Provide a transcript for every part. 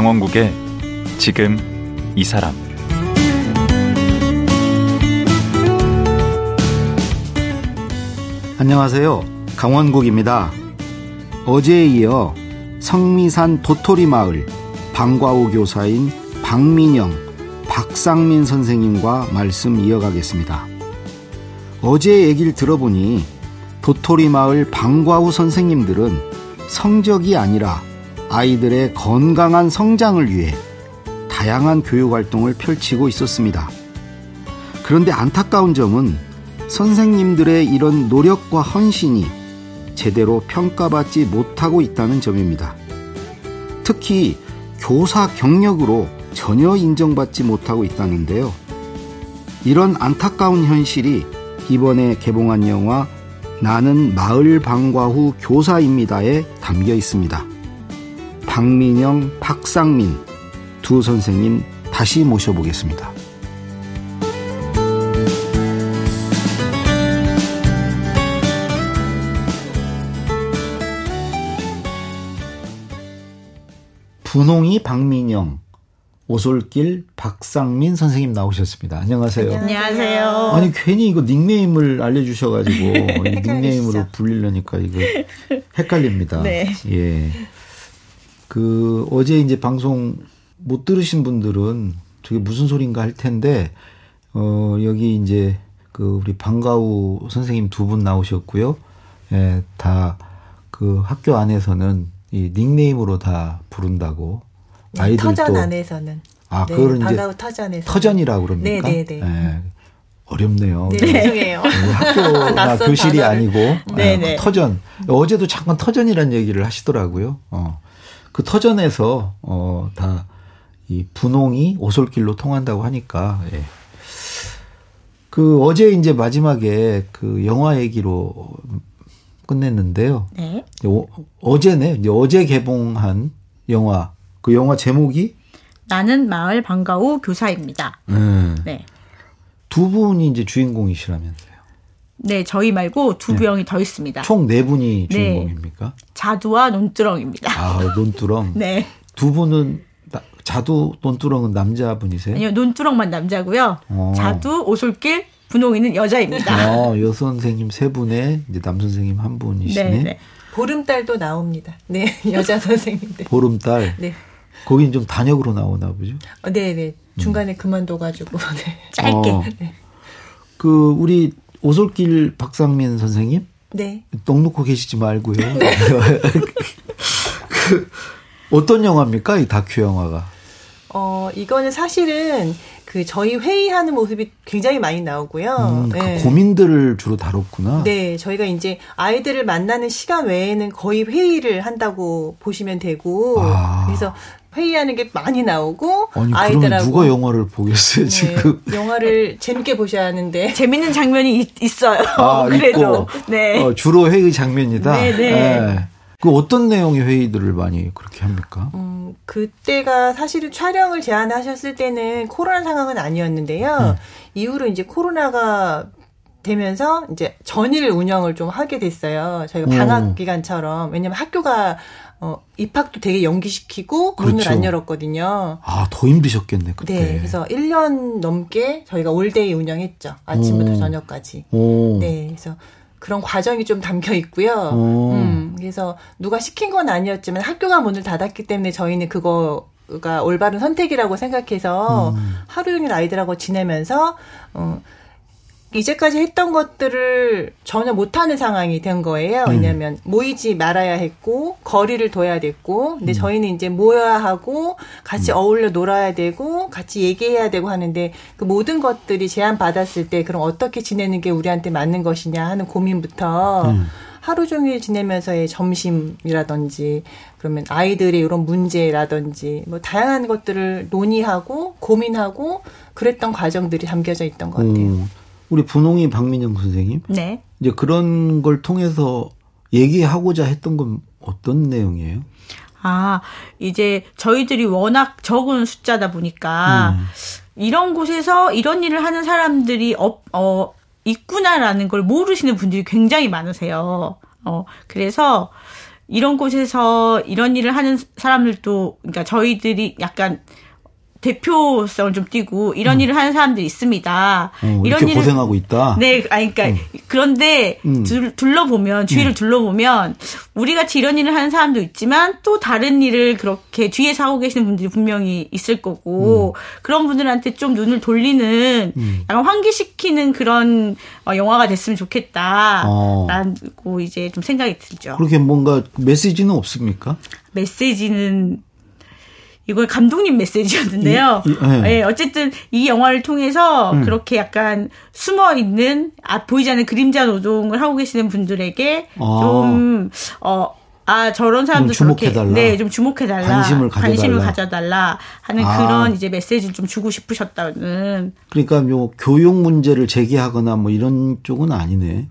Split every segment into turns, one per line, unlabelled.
강원국의 지금 이 사람
안녕하세요. 강원국입니다. 어제에 이어 성미산 도토리 마을 방과후 교사인 박민영, 박상민 선생님과 말씀 이어가겠습니다. 어제 얘기를 들어보니 도토리 마을 방과후 선생님들은 성적이 아니라 아이들의 건강한 성장을 위해 다양한 교육 활동을 펼치고 있었습니다. 그런데 안타까운 점은 선생님들의 이런 노력과 헌신이 제대로 평가받지 못하고 있다는 점입니다. 특히 교사 경력으로 전혀 인정받지 못하고 있다는데요. 이런 안타까운 현실이 이번에 개봉한 영화 나는 마을 방과 후 교사입니다에 담겨 있습니다. 박민영, 박상민 두 선생님 다시 모셔보겠습니다. 분홍이 박민영, 오솔길 박상민 선생님 나오셨습니다. 안녕하세요.
안녕하세요.
아니 괜히 이거 닉네임을 알려주셔가지고 이 닉네임으로 불리려니까 이거 헷갈립니다.
네.
예. 그 어제 이제 방송 못 들으신 분들은 저게 무슨 소린가 할 텐데 어 여기 이제 그 우리 방가우 선생님 두 분 나오셨고요. 예, 다 그 학교 안에서는 이 닉네임으로 다 부른다고
네,
아이들도
터전 안에서는
아,
네,
그거를 이제
터전에서
터전이라고 그럽니까?
네, 네, 네.
예. 어렵네요.
네, 죄송해요.
네, 학교나 교실이
단어를.
아니고
네,
예,
네.
터전. 어제도 잠깐 터전이라는 얘기를 하시더라고요. 어. 그 터전에서 어, 다 이 분홍이 오솔길로 통한다고 하니까 예. 그 어제 이제 마지막에 그 영화 얘기로 끝냈는데요.
네.
어, 어제네. 이제 어제 개봉한 영화. 그 영화 제목이
나는 마을 방과후 교사입니다.
음,
네.
두 분이 이제 주인공이시라면서요.
네, 저희 말고 두 명이 더 있습니다.
총 네 분이
네.
주인공입니까?
자두와 논두렁입니다.
아, 논두렁.
네.
두 분은 나- 자두 논두렁은 남자분이세요?
아니요, 논두렁만 남자고요.
어.
자두, 오솔길, 분홍이는 여자입니다.
어, 여 선생님 세 분에 이제 남 선생님 한 분이시네.
네, 네.
보름달도 나옵니다. 네, 여자 선생님들.
보름달.
네.
거긴 좀 단역으로 나오나 보죠.
어, 네, 네. 중간에 그만둬가지고. 네.
짧게.
어. 그 우리 오솔길 박상민 선생님
네.
넋 놓고 계시지 말고요. 그 어떤 영화입니까? 이 다큐 영화가.
어, 이거는 사실은 그 저희 회의하는 모습이 굉장히 많이 나오고요.
음, 그
네.
고민들을 주로 다뤘구나.
네, 저희가 이제 아이들을 만나는 시간 외에는 거의 회의를 한다고 보시면 되고,
아.
그래서 회의하는 게 많이 나오고,
아니
아이들하고
누가 영화를 보겠어요
네,
지금?
영화를 재밌게 보셔야 하는데,
재밌는 장면이 있, 어요
아,
그래도.
있고.
네.
어, 주로 회의 장면이다.
네, 네.
예. 그 어떤 내용의 회의들을 많이 그렇게 합니까?
음, 그때가 사실은 촬영을 제안하셨을 때는 코로나 상황은 아니었는데요. 이후로 이제 코로나가 되면서 이제 전일 운영을 좀 하게 됐어요. 저희가
음.
방학 기간처럼. 왜냐면 학교가 어, 입학도 되게 연기시키고 문을
그렇죠.
안 열었거든요.
아, 더 힘드셨겠네, 그때.
네, 그래서 1년 넘게 저희가 올데이 운영했죠. 아침부터
오.
저녁까지.
오.
네, 그래서 그런 과정이 좀 담겨 있고요.
오.
음, 그래서 누가 시킨 건 아니었지만 학교가 문을 닫았기 때문에 저희는 그거 가 올바른 선택이라고 생각해서
음.
하루 종일 아이들하고 지내면서 어, 이제까지 했던 것들을 전혀 못하는 상황이 된 거예요.
음.
왜냐하면 모이지 말아야 했고 거리를 둬야 됐고,
음.
근데 저희는 이제 모여야 하고 같이 어울려 놀아야 되고 같이 얘기해야 되고 하는데 그 모든 것들이 제한 받았을 때 그럼 어떻게 지내는 게 우리한테 맞는 것이냐 하는 고민부터
음.
하루 종일 지내면서의 점심이라든지 그러면 아이들의 이런 문제라든지 뭐 다양한 것들을 논의하고 고민하고 그랬던 과정들이 담겨져 있던 것 같아요.
음, 우리 분홍이 박민영 선생님.
네.
이제 그런 걸 통해서 얘기하고자 했던 건 어떤 내용이에요?
아, 이제 저희들이 워낙 적은 숫자다 보니까
음.
이런 곳에서 이런 일을 하는 사람들이 업, 어, 있구나라는 걸 모르시는 분들이 굉장히 많으세요. 어, 그래서 이런 곳에서 이런 일을 하는 사람들도 그러니까 저희들이 약간 대표성을 좀 띠고 이런
음.
일을 하는 사람들이 있습니다.
어,
이런 일을-
고생하고 있다.
네, 아니, 그러니까 그런데
음.
둘, 둘러보면 주위를 둘러보면 우리 같이 이런 일을 하는 사람도 있지만 또 다른 일을 그렇게 뒤에서 하고 계시는 분들이 분명히 있을 거고
음.
그런 분들한테 좀 눈을 돌리는 약간 환기시키는 그런 어, 영화가 됐으면 좋겠다라고
어.
이제 좀 생각이 들죠.
그렇게 뭔가 메시지는 없습니까?
메시지는 이건 감독님 메시지였는데요.
이- 이- 예.
예, 어쨌든 이 영화를 통해서 그렇게 약간 숨어 있는 아 보이지 않는 그림자 노동을 하고 계시는 분들에게
아.
좀 어. 아 저런 사람도
주목해달라.
네, 좀 주목해달라.
관심을 가져달라.
관심을 가져달라 하는
아.
그런 이제 메시지를 좀 주고 싶으셨다는
그러니까 요 교육 문제를 제기하거나 뭐 이런 쪽은 아니네.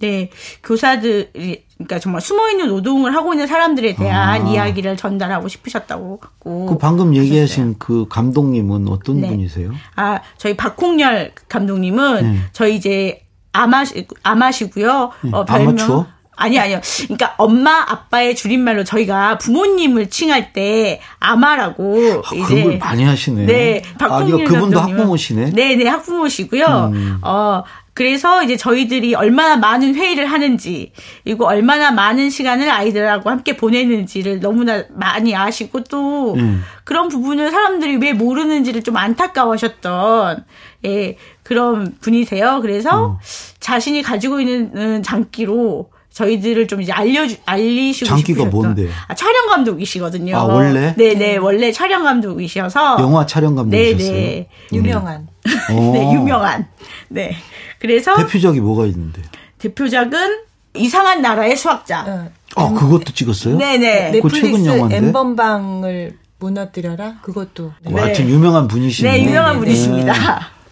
네, 교사들이 그러니까 정말 숨어 있는 노동을 하고 있는 사람들에 대한
아.
이야기를 전달하고 싶으셨다고 같고.
그 방금 얘기하신 그 감독님은 어떤
네.
분이세요?
아, 저희 박홍렬 감독님은
네.
저희 이제 아마시 아마시고요. 어, 별명
아마추어?
아니 아니요. 그러니까 엄마 아빠의 줄임말로 저희가 부모님을 칭할 때 아마라고
아,
이제
그걸 많이 하시네.
네,
아,
박홍렬
이거 그분도 학부모시네.
네, 네, 학부모시고요.
음.
어, 그래서 이제 저희들이 얼마나 많은 회의를 하는지, 그리고 얼마나 많은 시간을 아이들하고 함께 보내는지를 너무나 많이 아시고 또
음.
그런 부분을 사람들이 왜 모르는지를 좀 안타까워하셨던, 예, 그런 분이세요. 그래서
음.
자신이 가지고 있는 장기로 저희들을 좀 이제 알려주, 알리시고
장기가
싶으셨던.
뭔데?
아, 촬영 감독이시거든요.
아, 원래?
네 네, 원래 촬영 감독이셔서.
영화 촬영 감독이셨어요.
네 네.
유명한.
어.
네, 유명한. 네. 그래서
대표작이 뭐가 있는데?
대표작은 이상한 나라의 수학자.
어.
아, 그것도 찍었어요?
네네.
그거 최근
넷플릭스? 엠번방을 무너뜨려라 그것도 네.
뭐 하여튼 유명한 분이시네.
네, 유명한
네,
분이십니다.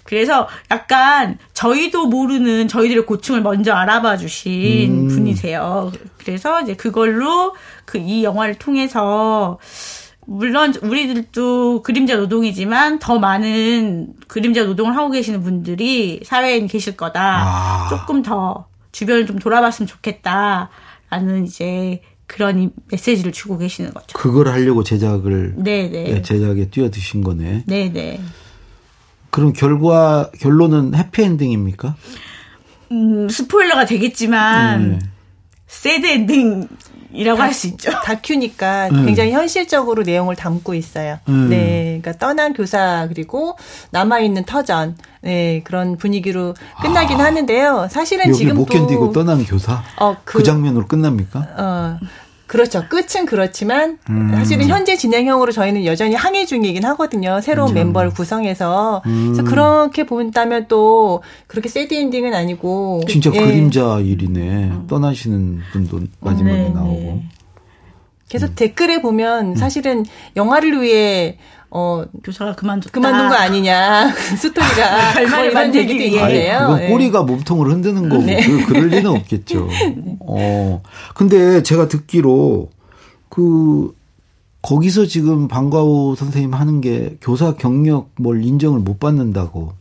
그래서 약간 저희도 모르는 저희들의 고충을 먼저 알아봐 주신
음.
분이세요. 그래서 이제 그걸로 그 이 영화를 통해서 물론 우리들도 그림자 노동이지만 더 많은 그림자 노동을 하고 계시는 분들이 사회에 계실 거다.
아.
조금 더 주변을 좀 돌아봤으면 좋겠다라는 이제 그런 이 메시지를 주고 계시는 거죠.
그걸 하려고 제작을
네네.
네, 제작에 뛰어드신 거네.
네네.
그럼 결과 결론은 해피엔딩입니까?
음, 스포일러가 되겠지만
네.
새드 엔딩이라고 할 수 있죠.
다큐니까
음.
굉장히 현실적으로 내용을 담고 있어요.
음.
네, 그러니까 떠난 교사 그리고 남아 있는 터전, 네 그런 분위기로 끝나긴 하는데요. 사실은
아. 여기
지금도
못 견디고 떠난 교사
어,
그,
그-
장면으로 끝납니까?
어, 그렇죠. 끝은 그렇지만
음.
사실은 현재 진행형으로 저희는 여전히 항해 중이긴 하거든요. 새로운 멤버를 구성해서
음.
그래서 그렇게 본다면 또 그렇게 새드 엔딩은 아니고
진짜
예.
그림자 일이네. 떠나시는 분도 마지막에
네,
나오고.
네.
그래서 댓글에
음.
보면 사실은 영화를 위해 어
교사가 그만뒀다.
그만둔 거 아니냐 스토리가
결말을
뭐 이런
만들기
얘기도 있는데요.
그건
예.
꼬리가 몸통을 흔드는 거고
네.
그, 그럴 리는 없겠죠. 어. 근데 제가 듣기로 그 거기서 지금 방과후 선생님 하는 게 교사 경력 뭘 인정을 못 받는다고.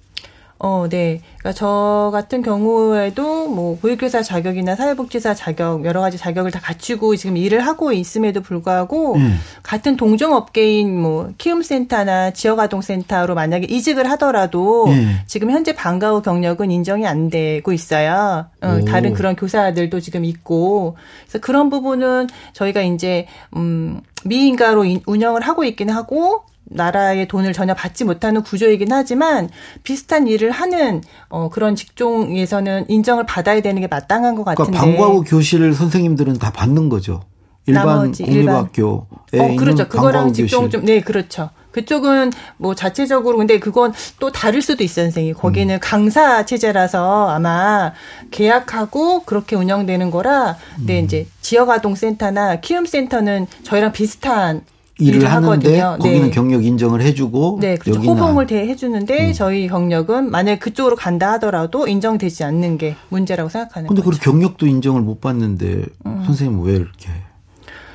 어, 네. 그러니까 저 같은 경우에도 뭐 보육교사 자격이나 사회복지사 자격 여러 가지 자격을 다 갖추고 지금 일을 하고 있음에도 불구하고
음.
같은 동종 업계인 뭐 키움센터나 지역아동센터로 만약에 이직을 하더라도
음.
지금 현재 방과 후 경력은 인정이 안 되고 있어요. 어,
오.
다른 그런 교사들도 지금 있고 그래서 그런 부분은 저희가 이제 음 미인가로 인- 운영을 하고 있긴 하고 나라의 돈을 전혀 받지 못하는 구조이긴 하지만 비슷한 일을 하는 어 그런 직종에서는 인정을 받아야 되는 게 마땅한 것 같은데.
그러니까 방과후 교실 선생님들은 다 받는 거죠. 일반
나머지
공립학교에
어, 그렇죠. 그거랑 직종. 좀, 네, 그렇죠. 그쪽은 뭐 자체적으로 근데 그건 또 다를 수도 있어요, 선생님. 거기는
음.
강사 체제라서 아마 계약하고 그렇게 운영되는 거라.
음.
근데 이제 지역아동센터나 키움센터는 저희랑 비슷한
일을 하는데
하거든요.
거기는
네.
경력 인정을 해주고
네, 그렇죠.
음.
호봉을 대 해주는데 저희 경력은 만약 그쪽으로 간다 하더라도 인정되지 않는 게 문제라고 생각하는
근데
거죠.
그 경력도 인정을 못 받는데 선생님 왜 이렇게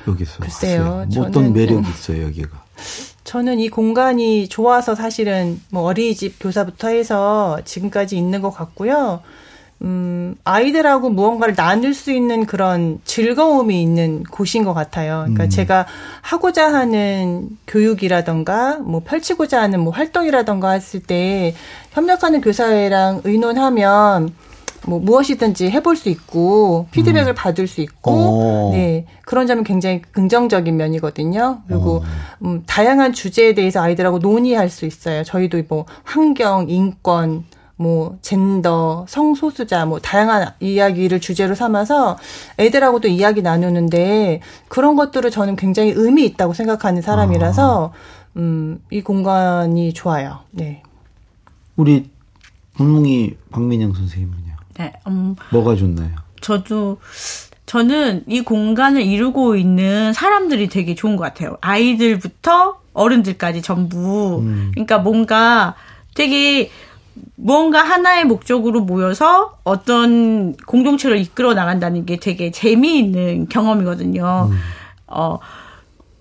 여기서
음. 글쎄요?
뭐 어떤 매력이 있어요 여기가?
저는 이 공간이 좋아서 사실은 뭐 어린이집 교사부터 해서 지금까지 있는 것 같고요. 음, 아이들하고 무언가를 나눌 수 있는 그런 즐거움이 있는 곳인 것 같아요. 그러니까
음.
제가 하고자 하는 교육이라던가, 뭐 펼치고자 하는 뭐 활동이라던가 했을 때 협력하는 교사회랑 의논하면 뭐 무엇이든지 해볼 수 있고 피드백을 받을 수 있고
음. 어.
네 그런 점은 굉장히 긍정적인 면이거든요. 그리고
어.
음, 다양한 주제에 대해서 아이들하고 논의할 수 있어요. 저희도 뭐 환경, 인권, 뭐 젠더, 성소수자 뭐 다양한 이야기를 주제로 삼아서 애들하고도 이야기 나누는데 그런 것들을 저는 굉장히 의미 있다고 생각하는 사람이라서 음, 이 공간이 좋아요. 네.
우리 박몽희 박민영 선생님은요.
네, 음,
뭐가 좋나요?
저도 저는 이 공간을 이루고 있는 사람들이 되게 좋은 것 같아요. 아이들부터 어른들까지 전부.
음.
그러니까 뭔가 되게 뭔가 하나의 목적으로 모여서 어떤 공동체를 이끌어 나간다는 게 되게 재미있는 경험이거든요. 어,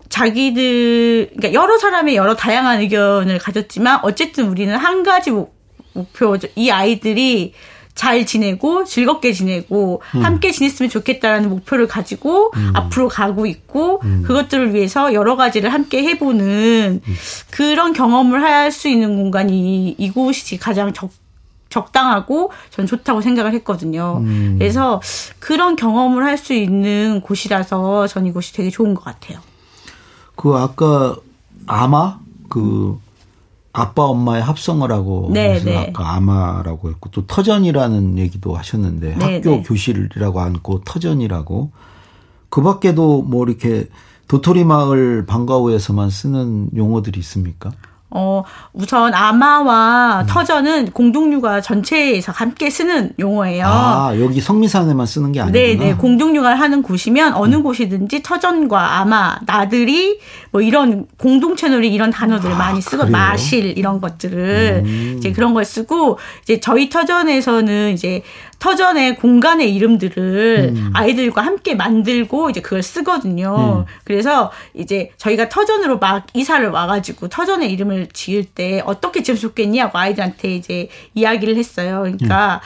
자기들, 그러니까 여러 사람의 여러 다양한 의견을 가졌지만 어쨌든 우리는 한 가지 목- 목표, 이 아이들이 잘 지내고 즐겁게 지내고 함께 지냈으면 좋겠다라는 목표를 가지고 앞으로 가고 있고 그것들을 위해서 여러 가지를 함께 해보는 그런 경험을 할 수 있는 공간이 이곳이 가장 적 적당하고 전 좋다고 생각을 했거든요. 그래서 그런 경험을 할 수 있는 곳이라서 전 이곳이 되게 좋은 것 같아요.
그 아까 아마 그 아빠 엄마의 합성을 하고
네, 네.
아까 아마라고 했고 또 터전이라는 얘기도 하셨는데
네,
학교
네.
교실이라고 않고 터전이라고 그 밖에도 뭐 이렇게 도토리 마을 방과후에서만 쓰는 용어들이 있습니까?
어, 우선 아마와 터전은 공동육아 전체에서 함께 쓰는 용어예요.
아 여기 성미산에만 쓰는 게 아니구나.
네, 네. 공동육아를 하는 곳이면 어느 곳이든지 터전과 아마, 나들이 뭐 이런 공동 채널이 이런 단어들을 많이 쓰고
그래요?
마실 이런 것들을 이제 그런 걸 쓰고 이제 저희 터전에서는 이제 터전의 공간의 이름들을 아이들과 함께 만들고 이제 그걸 쓰거든요. 그래서 이제 저희가 터전으로 막 이사를 와가지고 터전의 이름을 지을 때 어떻게 지으면 좋겠냐고 아이들한테 이제 이야기를 했어요. 그러니까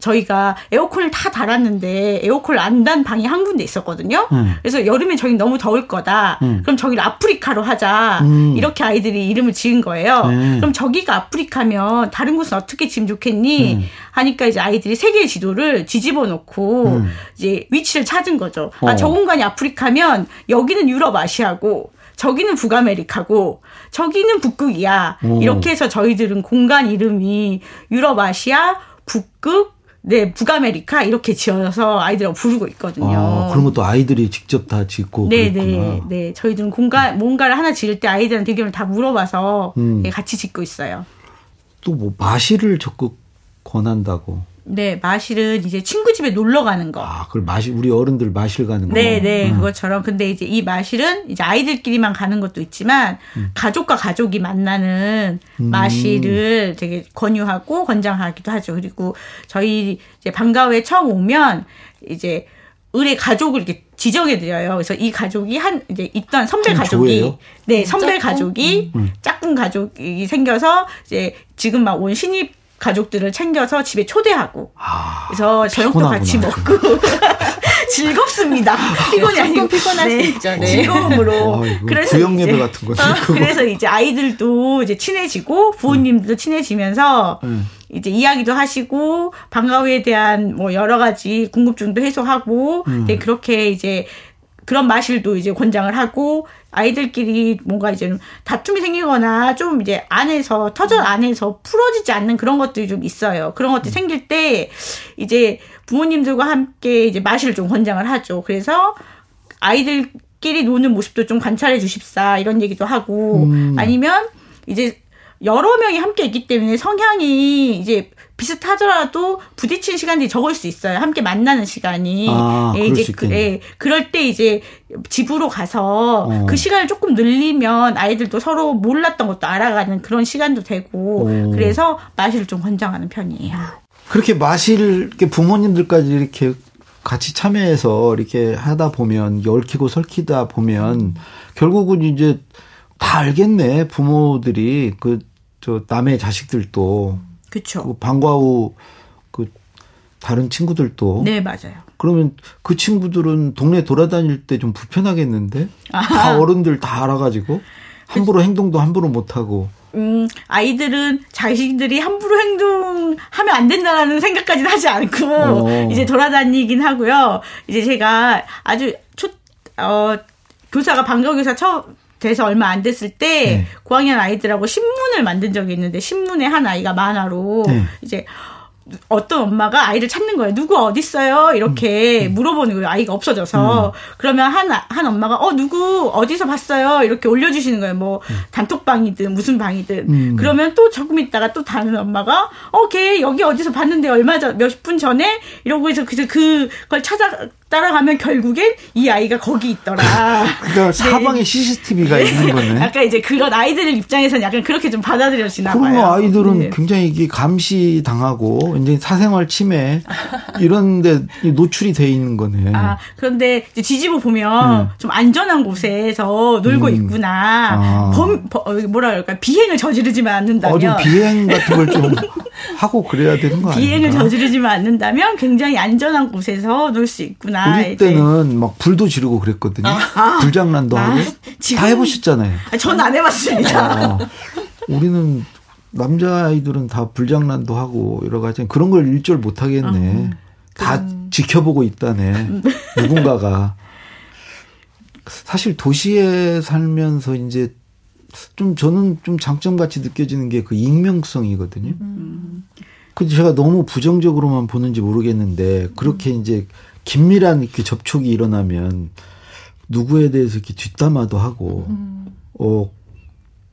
저희가 에어컨을 다 달았는데 에어컨을 안 단 방이 한 군데 있었거든요.
음.
그래서 여름엔 저기 너무 더울 거다.
음.
그럼 저기를 아프리카로 하자.
음.
이렇게 아이들이 이름을 지은 거예요.
네.
그럼 저기가 아프리카면 다른 곳은 어떻게 지으면 좋겠니?
음.
하니까 이제 아이들이 세계 지도를 뒤집어 놓고
음.
이제 위치를 찾은 거죠.
어.
아, 저 공간이 아프리카면 여기는 유럽 아시아고 저기는 북아메리카고 저기는 북극이야.
오.
이렇게 해서 저희들은 공간 이름이 유럽 아시아 북극 네, 북아메리카 이렇게 지어서 아이들하고 부르고 있거든요.
아, 그런 것도 아이들이 직접 다 짓고
네,
그랬구나.
네, 네. 저희들은 공간 뭔가를 하나 지을 때 아이들한테 의견을 다 물어봐서
음.
네, 같이 짓고 있어요.
또 뭐 마실을 적극 권한다고.
네, 마실은 이제 친구 집에 놀러 가는 거.
아, 그걸 마실 우리 어른들 마실 가는 거.
네, 네,
음.
그것처럼. 근데 이제 이 마실은 이제 아이들끼리만 가는 것도 있지만
음.
가족과 가족이 만나는 마실을 되게 권유하고 권장하기도 하죠. 그리고 저희 이제 방과후에 처음 오면 이제 의뢰 가족을 이렇게 지정해 드려요. 그래서 이 가족이 한 이제 있던 선배
좀
가족이
조예요?
네, 선배
짝꿍?
가족이 짝꿍 가족이 생겨서 이제 지금 막 온 신입 가족들을 챙겨서 집에 초대하고
아,
그래서 저녁도 같이 먹고 즐겁습니다. 피곤이
조금
아니고
피곤할 수 있죠. 네.
즐거움으로.
아, 이거
그래서
구역 예배
이제-
같은 거네,
어. 그래서 이제 아이들도 이제 친해지고 부모님들도 친해지면서
음.
이제 이야기도 하시고 방과후에 대한 뭐 여러 가지 궁금증도 해소하고
음.
네, 그렇게 이제 그런 마실도 이제 권장을 하고 아이들끼리 뭔가 이제 좀 다툼이 생기거나 좀 이제 안에서 터전 안에서 풀어지지 않는 그런 것들이 좀 있어요. 그런 것들이 생길 때 이제 부모님들과 함께 이제 마실을 좀 권장을 하죠. 그래서 아이들끼리 노는 모습도 좀 관찰해 주십사 이런 얘기도 하고
음.
아니면 이제 여러 명이 함께 있기 때문에 성향이 이제 비슷하더라도 부딪히는 시간들이 적을 수 있어요. 함께 만나는 시간이.
아,
예,
그럴
이제
수
그. 예, 그럴 때 이제 집으로 가서
어.
그 시간을 조금 늘리면 아이들도 서로 몰랐던 것도 알아가는 그런 시간도 되고
오.
그래서 마실을 좀 권장하는 편이에요.
그렇게 마실 부모님들까지 이렇게 같이 참여해서 이렇게 하다 보면 얽히고 설키다 보면 결국은 이제 다 알겠네 부모들이 그 저 남의 자식들도
그렇죠.
그 방과 후 그 다른 친구들도.
네, 맞아요.
그러면 그 친구들은 동네 돌아다닐 때 좀 불편하겠는데? 다 어른들 다 알아가지고 함부로 행동도 함부로 못하고.
음, 아이들은 자식들이 함부로 행동하면 안 된다라는 생각까지는 하지 않고,
어.
이제 돌아다니긴 하고요. 이제 제가 아주 초, 어, 교사가 방과교사 처음 돼서 얼마 안 됐을 때,
네.
고학년 아이들하고 신문을 만든 적이 있는데, 신문에 한 아이가 만화로,
네.
이제, 어떤 엄마가 아이를 찾는 거예요. 누구 어디 있어요? 이렇게
음.
물어보는 거예요. 아이가 없어져서. 그러면 한, 아- 한 엄마가 어 누구 어디서 봤어요? 이렇게 올려주시는 거예요. 뭐 단톡방이든 무슨 방이든.
음.
그러면 또 조금 있다가 또 다른 엄마가 어 걔 여기 어디서 봤는데 얼마 전 몇 분 전에 이러고 해서 그래서 그걸 찾아 따라가면 결국엔 이 아이가 거기 있더라.
그러니까 사방에 CCTV가 있는 거네.
약간 이제 그런 아이들 입장에서는 약간 그렇게 좀 받아들여지나 봐요.
그러면 아이들은
네.
굉장히 이게 감시 당하고 이제 사생활 침해 이런데 노출이 돼 있는 거네.
아, 그런데 이제 뒤집어 보면 좀 안전한 곳에서 놀고
음.
있구나.
아.
범, 버- 어, 뭐라 그럴까. 비행을 저지르지만 않는다면.
어, 좀 비행 같은 걸 좀 하고 그래야 되는 거 아닌가?
비행을 저지르지만 않는다면 굉장히 안전한 곳에서 놀 수 있구나.
우리
이제.
때는 막 불도 지르고 그랬거든요. 불장난도
아,
하고
지금-
다 해보셨잖아요.
아, 전안 해봤습니다.
어, 우리는 남자 아이들은 다 불장난도 하고 여러 가지 그런 걸 일절 못 하겠네. 다 지켜보고 있다네. 누군가가 사실 도시에 살면서 이제 좀 저는 좀 장점 같이 느껴지는 게 그 익명성이거든요. 근데 제가 너무 부정적으로만 보는지 모르겠는데 그렇게 이제 긴밀한 이렇게 접촉이 일어나면 누구에 대해서 이렇게 뒷담화도 하고 어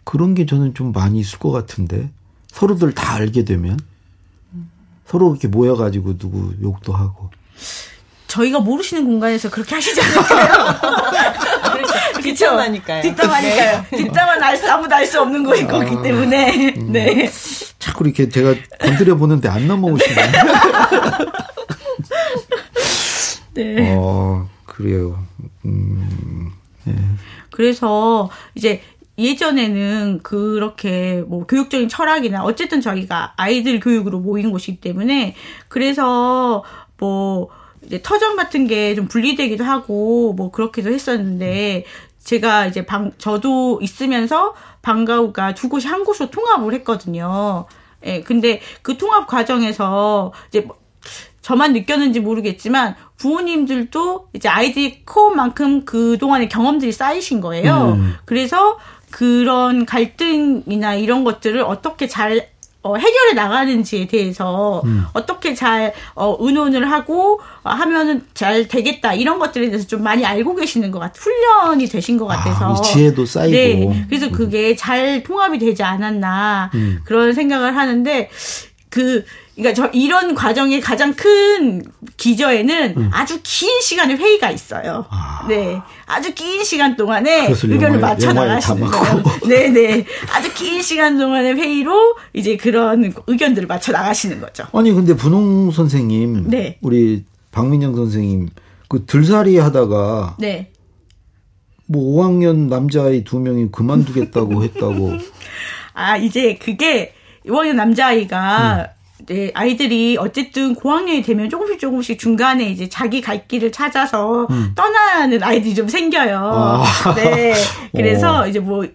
그런 게 저는 좀 많이 있을 것 같은데 서로들 다 알게 되면 서로 이렇게 모여가지고 누구 욕도 하고
저희가 모르시는 공간에서 그렇게 하시지 않을까요? 그렇죠.
뒷담화니까요.
뒷담화니까요. 뒷담화는 알 수, 아무도 알 수 없는 거일
아.
거기 때문에.
음.
네.
자꾸 이렇게 제가 건드려 보는데 안 넘어오시네.
네.
어 그래요. 음, 네.
그래서 이제 예전에는 그렇게 뭐 교육적인 철학이나 어쨌든 저희가 아이들 교육으로 모인 곳이기 때문에 그래서 뭐 이제 터전 같은 게 좀 분리되기도 하고 뭐 그렇기도 했었는데 제가 이제 방 저도 있으면서 방과후가 두 곳이 한 곳으로 통합을 했거든요. 예, 근데 그 통합 과정에서 이제 뭐 저만 느꼈는지 모르겠지만 부모님들도 이제 아이들이 커온 만큼 그동안의 경험들이 쌓이신 거예요.
음.
그래서 그런 갈등이나 이런 것들을 어떻게 잘 어, 해결해 나가는지에 대해서 어떻게 잘 어, 의논을 하고 어, 하면은 잘 되겠다 이런 것들에 대해서 좀 많이 알고 계시는 것 같, 훈련이 되신 것 같아서
이 지혜도 쌓이고.
네, 그래서 그게 잘 통합이 되지 않았나
음.
그런 생각을 하는데 그 그러니까 저 이런 과정의 가장 큰 기저에는
음.
아주 긴 시간의 회의가 있어요. 네, 아주 긴 시간 동안에 의견을 맞춰 나가시는. 거예요. 네, 네, 아주 긴 시간 동안의 회의로 이제 그런 의견들을 맞춰 나가시는 거죠.
아니 근데 분홍 선생님,
네.
우리 박민영 선생님 그 들살이 하다가
네,
뭐 5학년 남자아이 두 명이 그만두겠다고 했다고.
아 이제 그게 5학년 남자아이가 네, 아이들이 어쨌든 고학년이 되면 조금씩 조금씩 중간에 이제 자기 갈 길을 찾아서 떠나는 아이들이 좀 생겨요.
아.
네. 그래서
어.
이제 뭐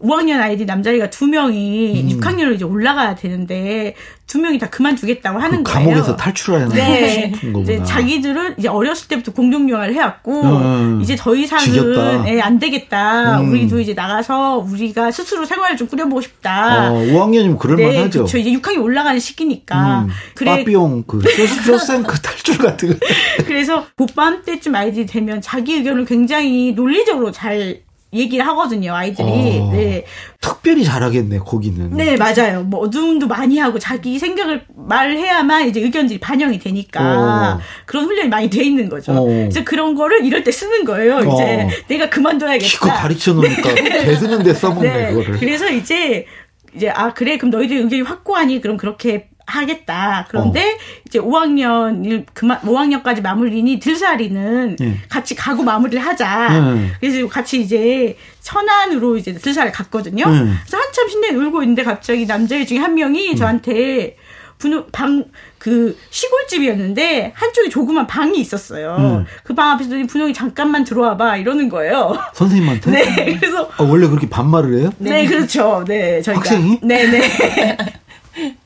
5학년 아이들 남자아이가 두 명이 6학년으로 이제 올라가야 되는데 두 명이 다 그만두겠다고 하는
그
거예요.
감옥에서 탈출하는
네. 이제 자기들은 이제 어렸을 때부터 공동영화를 해왔고
음,
이제 더 이상은. 예, 안 되겠다.
음.
우리도 이제 나가서 우리가 스스로 생활을 좀 꾸려보고 싶다.
어, 5학년이면 그럴만
네,
하죠.
그렇죠. 이제 6학년 올라가는 시기니까.
음,
그래
빠삐용 그 쇼- 쇼생크 탈출 같은 거.
그래서 봄밤 때쯤 아이들이 되면 자기 의견을 굉장히 논리적으로 잘 얘기를 하거든요. 아이들이.
어.
네.
특별히 잘하겠네 거기는.
네, 맞아요. 뭐 어둠도 많이 하고 자기 생각을 말해야만 이제 의견들이 반영이 되니까
어.
그런 훈련이 많이 돼 있는 거죠.
어.
그래서 그런 거를 이럴 때 쓰는 거예요. 이제
어.
내가 그만둬야겠다.
기껏 가르쳐 놓으니까 대드는데 써먹네 그거를.
그래서 이제 이제 아 그래 그럼 너희들 의견이 확고하니 그럼 그렇게 하겠다. 그런데
어.
이제 5학년 그만 5학년까지 마무리니 들살이는
예.
같이 가고 마무리를 하자.
음.
그래서 같이 이제 천안으로 이제 들살을 갔거든요.
음.
그래서 한참 신내 놀고 있는데 갑자기 남자애 중에 한 명이 저한테 분홍 방그 시골집이었는데 한쪽에 조그만 방이 있었어요.
음.
그방 앞에서 분홍이 잠깐만 들어와 봐 이러는 거예요.
선생님한테?
네, 그래서
아, 원래 그렇게 반말을 해요?
네, 그렇죠. 네, 저희가
학생이?
네, 네,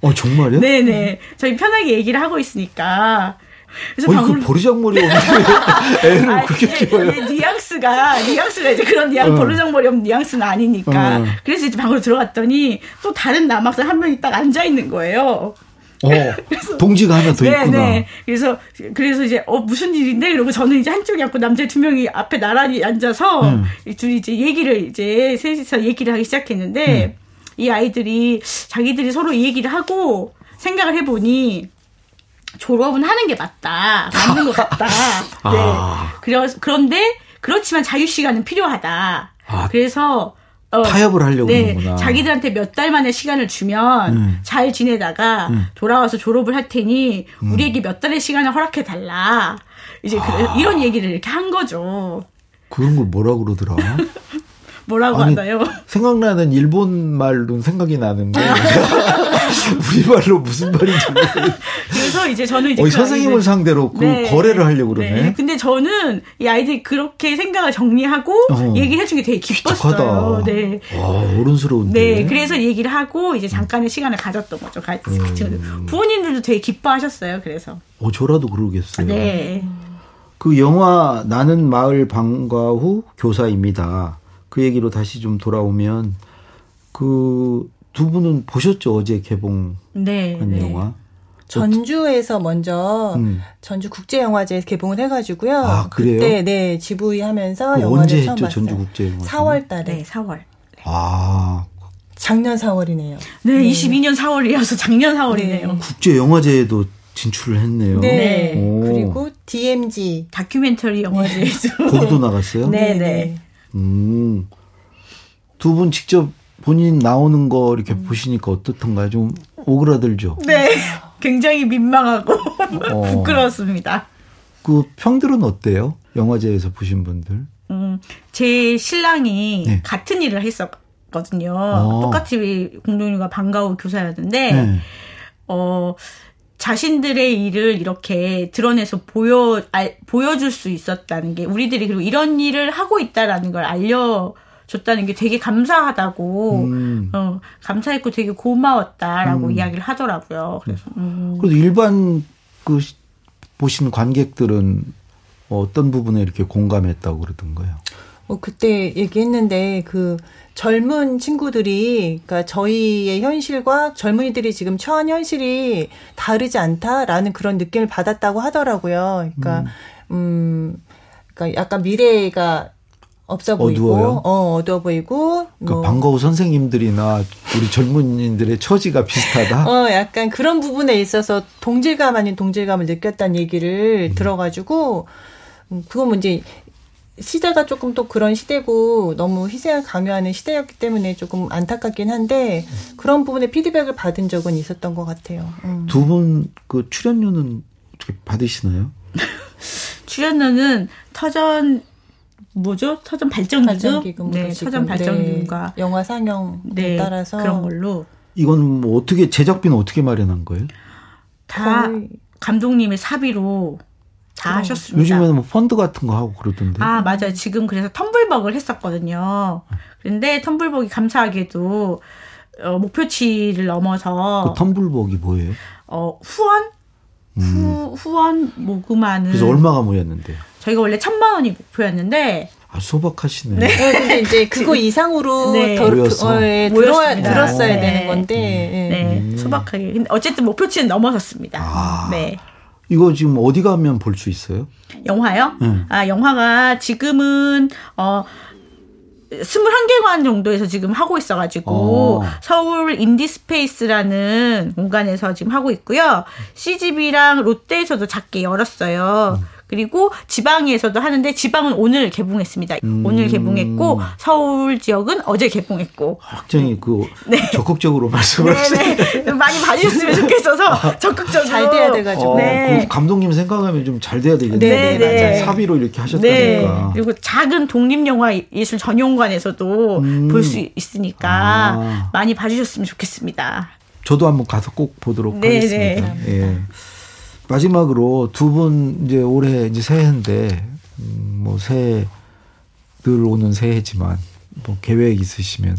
어, 정말요?
네, 네. 저희 편하게 얘기를 하고 있으니까. 그래서
어이,
방금
그 버르장머리 없는 애를
아,
그렇게 키워요.
뉘앙스가 뉘앙스가 이제 그런 뉘앙
어.
버르장머리 없는 뉘앙스는 아니니까.
어.
그래서 이제 방으로 들어갔더니 또 다른 남학생 한 명이 딱 앉아 있는 거예요.
어, 동지가 하나 더
네,
있구나.
네. 그래서 그래서 이제 어 무슨 일인데 이러고 저는 이제 한쪽에 앉고 남자 두 명이 앞에 나란히 앉아서
음.
이 둘이 이제 얘기를 이제 셋이서 얘기를 하기 시작했는데
음.
이 아이들이 자기들이 서로 이 얘기를 하고 생각을 해보니 졸업은 하는 게 맞다. 맞는 것 같다. 네.
아.
그래, 그런데 그렇지만 자유 시간은 필요하다.
아.
그래서 어,
타협을 하려고
네,
하는구나.
자기들한테 몇 달 만에 시간을 주면
음.
잘 지내다가 돌아와서 졸업을 할 테니 우리에게 몇 달의 시간을 허락해 달라. 이제 그래-
아.
이런 얘기를 이렇게 한 거죠.
그런 걸 뭐라 그러더라?
뭐라고
아니,
하나요?
생각나는 일본 말로는 생각이 나는데 우리말로 무슨 말인지 모르겠어요.
그래서 이제 저는 이제
어,
그
선생님을
아이들-
상대로 그
네.
거래를 하려고 그러네.
네. 근데 저는 이 아이들이 그렇게 생각을 정리하고
어.
얘기를 해준 게 되게 기뻤어요. 네.
와, 어른스러운데.
네, 그래서 얘기를 하고 이제 잠깐의 시간을 가졌던 거죠. 같이.
음.
부모님들도 되게 기뻐하셨어요. 그래서.
어, 저라도 그러겠어요.
네.
그 영화 나는 마을 방과 후 교사입니다. 그 얘기로 다시 좀 돌아오면 그 두 분은 보셨죠 어제 개봉한
네. 네.
영화.
전주에서 먼저
음.
전주 국제 영화제 개봉을 해가지고요.
아, 그래요?
그때 네 지부위 하면서
그
영화를
언제
처음
했죠,
봤어요.
전주 국제 영화제?
4월달에
네, 4월.
아
작년 4월이네요.
네, 22년 4월이어서 작년 4월이네요.
네.
국제 영화제에도 진출을 했네요.
네.
오.
그리고 DMG
다큐멘터리 영화제에도.
거기도 나갔어요.
네, 네.
음. 두 분 직접 본인 나오는 거 이렇게 보시니까 어떻던가요? 좀 오그라들죠.
네. 굉장히 민망하고
어.
부끄러웠습니다.
그 평들은 어때요? 영화제에서 보신 분들.
음, 제 신랑이
네.
같은 일을 했었거든요.
어.
똑같이 공동육아 방과후 교사였는데,
네.
어, 자신들의 일을 이렇게 드러내서 보여, 알, 보여줄 수 있었다는 게, 우리들이 그리고 이런 일을 하고 있다라는 걸 알려 줬다는 게 되게 감사하다고,
음.
어, 감사했고 되게 고마웠다라고 이야기를 하더라고요. 그래서, 음,
그래도 일반 그 시- 보신 관객들은 어떤 부분에 이렇게 공감했다고 그러던가요?
뭐 그때 얘기했는데 그 젊은 친구들이 그러니까 저희의 현실과 젊은이들이 지금 처한 현실이 다르지 않다라는 그런 느낌을 받았다고 하더라고요. 그러니까 음, 그러니까 약간 미래가 없어 보이고
어두워요?
어 어두워 보이고 그뭐
방과후 선생님들이나 우리 젊은이들의 처지가 비슷하다.
어, 약간 그런 부분에 있어서 동질감 아닌 동질감을 느꼈다는 얘기를 들어가지고, 음, 그건 뭐 이제 시대가 조금 또 그런 시대고 너무 희생을 강요하는 시대였기 때문에 조금 안타깝긴 한데 그런 부분에 피드백을 받은 적은 있었던 것 같아요. 음.
두분 그 출연료는 어떻게 받으시나요?
출연료는 터전, 뭐죠? 터전 발전기금?
발전기금
네, 터전 발전기금과
네, 영화 상영에
네,
따라서
그런 걸로
이건 뭐 어떻게 제작비는 어떻게 마련한 거예요?
다
거의-
감독님의 사비로 다 하셨습니다.
요즘에는 뭐 펀드 같은 거 하고 그러던데.
아, 맞아요. 지금 그래서 텀블벅을 했었거든요. 그런데 텀블벅이 감사하게도 어, 목표치를 넘어서
그 텀블벅이 뭐예요?
어, 후원 후, 후원 모금하는
음. 그래서 얼마가 모였는데요?
저희가 원래 천만 원이 목표였는데
아 소박하시네.
어, 근데 이제 그거 이상으로
네.
더,
모여서.
어, 예, 들어야. 들었어야
네.
되는 건데 예.
네 소박하게 근데 어쨌든 목표치는 넘어섰습니다.
아.
네.
이거 지금 어디 가면 볼 수 있어요?
영화요?
네.
아, 영화가 지금은, 어, 21개관 정도에서 지금 하고 있어가지고,
어.
서울 인디스페이스라는 공간에서 지금 하고 있고요. CGV랑 롯데에서도 작게 열었어요. 그리고 지방에서도 하는데, 지방은 오늘 개봉했습니다.
음.
오늘 개봉했고, 서울 지역은 어제 개봉했고.
확정히 그 적극적으로 말씀을 하시네.
네네. 많이 봐주셨으면 좋겠어서 적극적으로.
잘 돼야 돼가지고.
어,
네.
그 감독님 생각하면 좀 잘 돼야 되겠네요.
네, 네.
사비로 이렇게
네.
하셨다니까.
그리고 작은 독립 영화 예술 전용관에서도
음.
볼수 있으니까
아.
많이 봐주셨으면 좋겠습니다.
저도 한번 가서 꼭 보도록
네,
하겠습니다. 예. 마지막으로 두 분 이제 올해 이제 새해인데 음, 뭐 새해 늘 오는 새해지만 뭐 계획 있으시면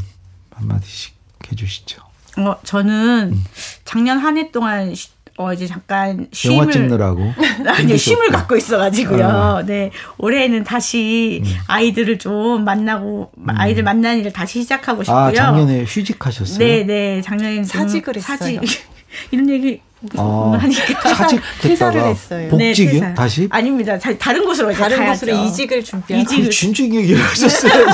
한마디씩 해주시죠.
어, 저는 작년 한 해 동안 쉬- 어 이제 잠깐
영화
쉼을
찍느라고
아니 쉼을. 갖고 있어가지고요.
아.
네 올해는 다시 아이들을 좀 만나고 아이들 만나는 일을 다시 시작하고 싶고요.
아 작년에 휴직하셨어요?
네, 네 작년에
사직을 했어요.
사직 이런 얘기
아,
하니까
사직했다가
퇴사를 했어요.
네,
복직이요?
퇴사.
다시?
아닙니다. 자- 다른 곳으로
다른
가야죠.
곳으로 이직을 준비하고
이직을
그 진즉 얘기를 하셨어요.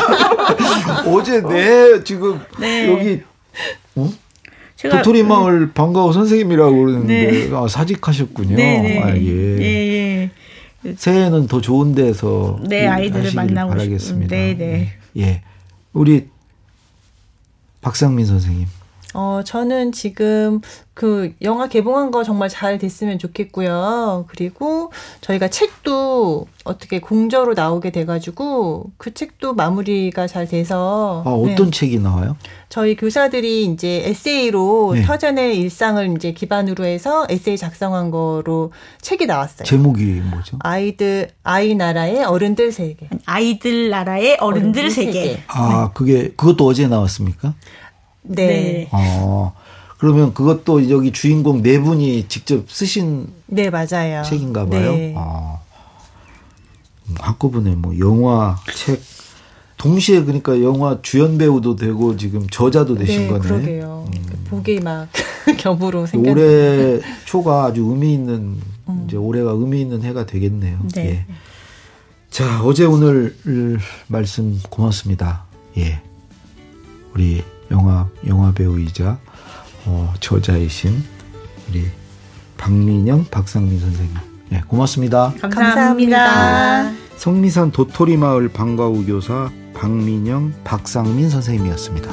어제 내 지금
네.
여기 어?
제가
도토리 마을 반가워 선생님이라고 그러는데
네.
아, 사직하셨군요.
네, 네.
아, 예.
예, 예.
새해에는 더 좋은 데서
네, 아이들을 만나고 싶-
바라겠습니다.
네, 네.
예. 우리 박상민 선생님.
어, 저는 지금 그 영화 개봉한 거 정말 잘 됐으면 좋겠고요. 그리고 저희가 책도 어떻게 공저로 나오게 돼가지고 그 책도 마무리가 잘 돼서.
아, 어떤
네.
책이 나와요?
저희 교사들이 이제 에세이로
네.
터전의 일상을 이제 기반으로 해서 에세이 작성한 거로 책이 나왔어요.
제목이 뭐죠?
아이들, 아이 나라의 어른들 세계.
아이들 나라의 어른들
어른들
세계.
세계.
아, 그게 그것도 어제 나왔습니까?
네.
네.
어. 그러면 그것도 여기 주인공 네 분이 직접 쓰신
네, 맞아요.
책인가 봐요.
네.
아. 음, 한꺼번에 뭐 영화, 책 동시에 그러니까 영화 주연 배우도 되고 지금 저자도 되신
네,
거네. 음.
그러게요. 보기 막 겹으로 생겼
올해 초가 아주 의미 있는 이제 올해가 의미 있는 해가 되겠네요.
네.
예. 자 어제 오늘 말씀 고맙습니다. 예, 우리 영화 영화 배우이자 어, 저자이신 우리 박민영 박상민 선생님. 예, 고맙습니다.
감사합니다.
감사합니다.
성미산 도토리 마을 방과후 교사 박민영 박상민 선생님이었습니다.